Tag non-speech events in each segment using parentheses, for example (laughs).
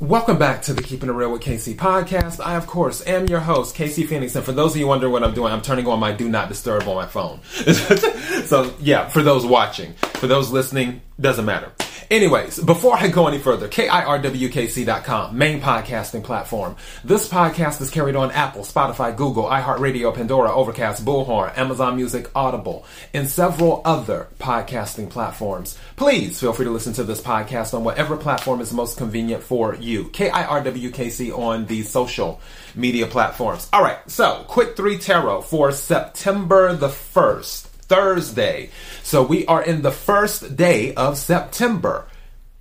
Welcome back to the Keeping It Real with KC podcast. I, of course, am your host, KC Phoenix. And for those of you wondering what I'm doing, I'm turning on my Do Not Disturb on my phone. (laughs) so, yeah, for those watching, for those listening, doesn't matter. Anyways, before I go any further, KIRWKC.com, main podcasting platform. This podcast is carried on Apple, Spotify, Google, iHeartRadio, Pandora, Overcast, Bullhorn, Amazon Music, Audible, and several other podcasting platforms. Please feel free to listen to this podcast on whatever platform is most convenient for you. KIRWKC on the social media platforms. All right, so quick three tarot for September the 1st. Thursday. So we are in the first day of September,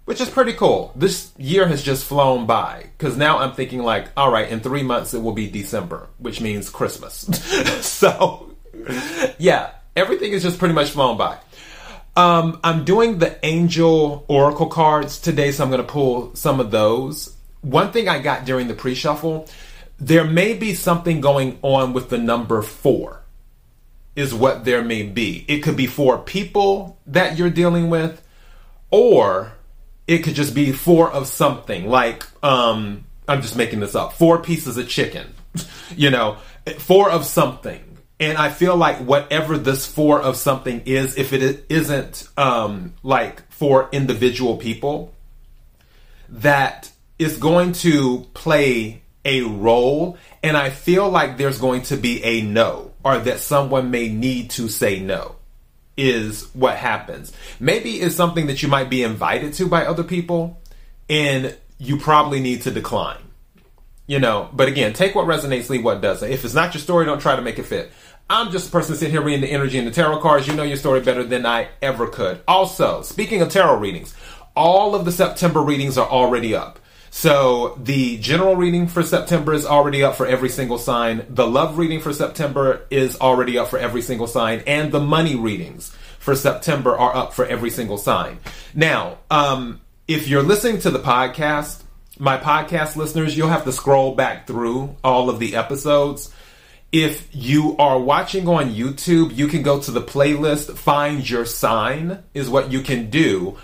which is pretty cool. This year has just flown by because now I'm thinking, like, all right, in three months it will be December, which means Christmas. (laughs) so, yeah, everything is just pretty much flown by. Um, I'm doing the angel oracle cards today, so I'm going to pull some of those. One thing I got during the pre shuffle, there may be something going on with the number four is what there may be. It could be for people that you're dealing with, or it could just be four of something. Like, um, I'm just making this up. Four pieces of chicken, (laughs) you know, four of something. And I feel like whatever this four of something is, if it isn't um, like for individual people, that is going to play a role. And I feel like there's going to be a no or that someone may need to say no is what happens. Maybe it's something that you might be invited to by other people and you probably need to decline. You know, but again, take what resonates, leave what doesn't. If it's not your story, don't try to make it fit. I'm just a person sitting here reading the energy and the tarot cards. You know your story better than I ever could. Also, speaking of tarot readings, all of the September readings are already up. So the general reading for September is already up for every single sign. The love reading for September is already up for every single sign. And the money readings for September are up for every single sign. Now, um, if you're listening to the podcast, my podcast listeners, you'll have to scroll back through all of the episodes. If you are watching on YouTube, you can go to the playlist, find your sign, is what you can do.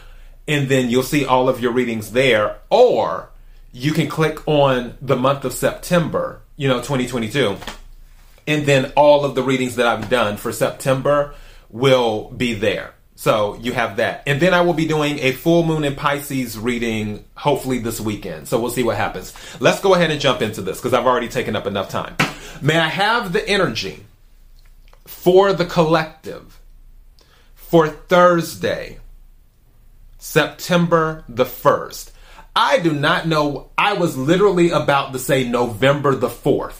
And then you'll see all of your readings there. Or you can click on the month of September, you know, 2022, and then all of the readings that I've done for September will be there. So you have that. And then I will be doing a full moon in Pisces reading hopefully this weekend. So we'll see what happens. Let's go ahead and jump into this because I've already taken up enough time. May I have the energy for the collective for Thursday, September the 1st? I do not know. I was literally about to say November the 4th.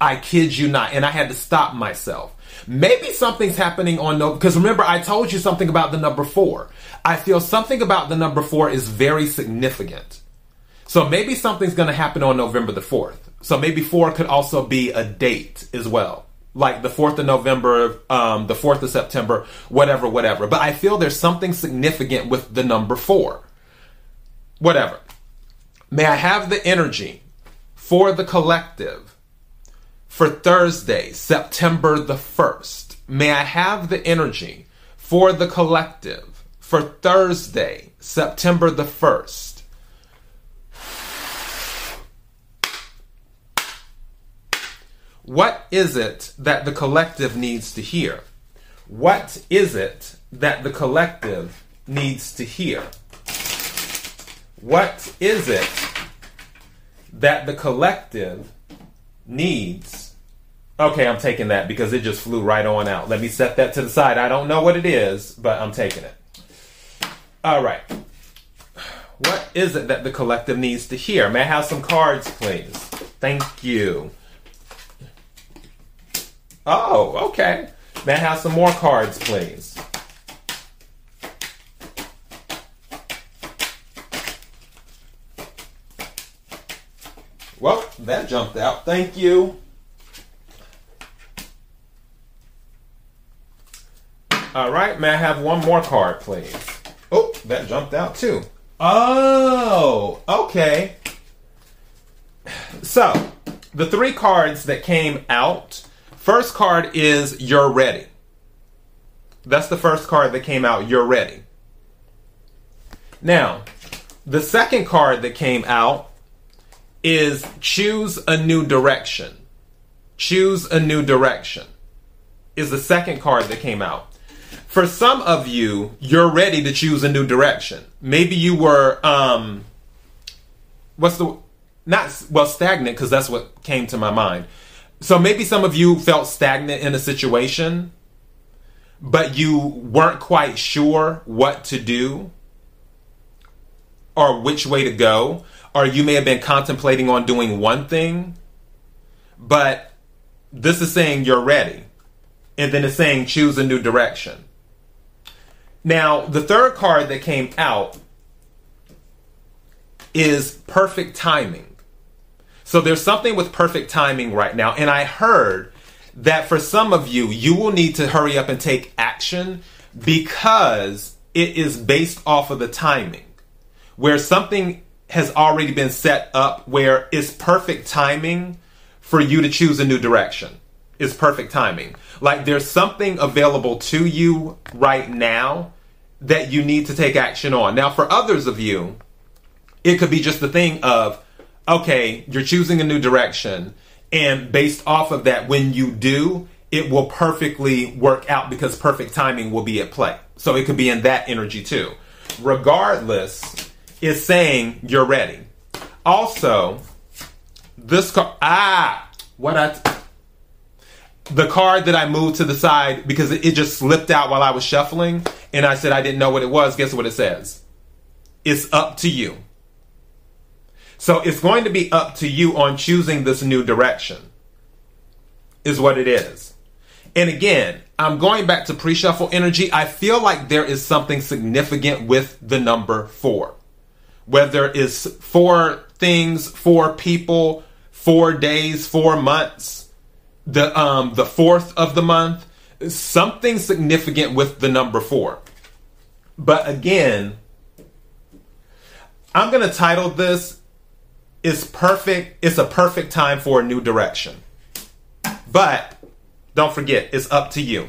I kid you not. And I had to stop myself. Maybe something's happening on November. because remember I told you something about the number four. I feel something about the number four is very significant. So maybe something's going to happen on November the 4th. So maybe four could also be a date as well. Like the 4th of November, um, the 4th of September, whatever, whatever. But I feel there's something significant with the number four whatever. May I have the energy for the collective for Thursday, September the 1st. May I have the energy for the collective for Thursday, September the 1st. What is it that the collective needs to hear? What is it that the collective needs to hear? What is it that the collective needs? Okay, I'm taking that because it just flew right on out. Let me set that to the side. I don't know what it is, but I'm taking it. All right. What is it that the collective needs to hear? May I have some cards, please? Thank you. Oh, okay. May I have some more cards, please? Well, that jumped out. Thank you. All right, may I have one more card, please? Oh, that jumped out too. Oh, okay. So, the three cards that came out first card is You're Ready. That's the first card that came out. You're Ready. Now, The second card that came out is choose a new direction. Choose a new direction is the second card that came out. For some of you, you're ready to choose a new direction. Maybe you were, um, what's the, not, well, stagnant, because that's what came to my mind. So maybe some of you felt stagnant in a situation, but you weren't quite sure what to do or which way to go. Or you may have been contemplating on doing one thing, but this is saying you're ready. And then it's saying choose a new direction. Now, the third card that came out is perfect timing. So there's something with perfect timing right now. And I heard that for some of you, you will need to hurry up and take action because it is based off of the timing. Where something has already been set up where it's perfect timing for you to choose a new direction. It's perfect timing. Like there's something available to you right now that you need to take action on. Now, for others of you, it could be just the thing of, okay, you're choosing a new direction. And based off of that, when you do, it will perfectly work out because perfect timing will be at play. So it could be in that energy too. Regardless, is saying you're ready. Also, this card, ah, what I, t- the card that I moved to the side because it, it just slipped out while I was shuffling and I said I didn't know what it was. Guess what it says? It's up to you. So it's going to be up to you on choosing this new direction, is what it is. And again, I'm going back to pre shuffle energy. I feel like there is something significant with the number four. Whether it's four things, four people, four days, four months, the um the fourth of the month, something significant with the number four. But again, I'm gonna title this "It's perfect. It's a perfect time for a new direction." But don't forget, it's up to you.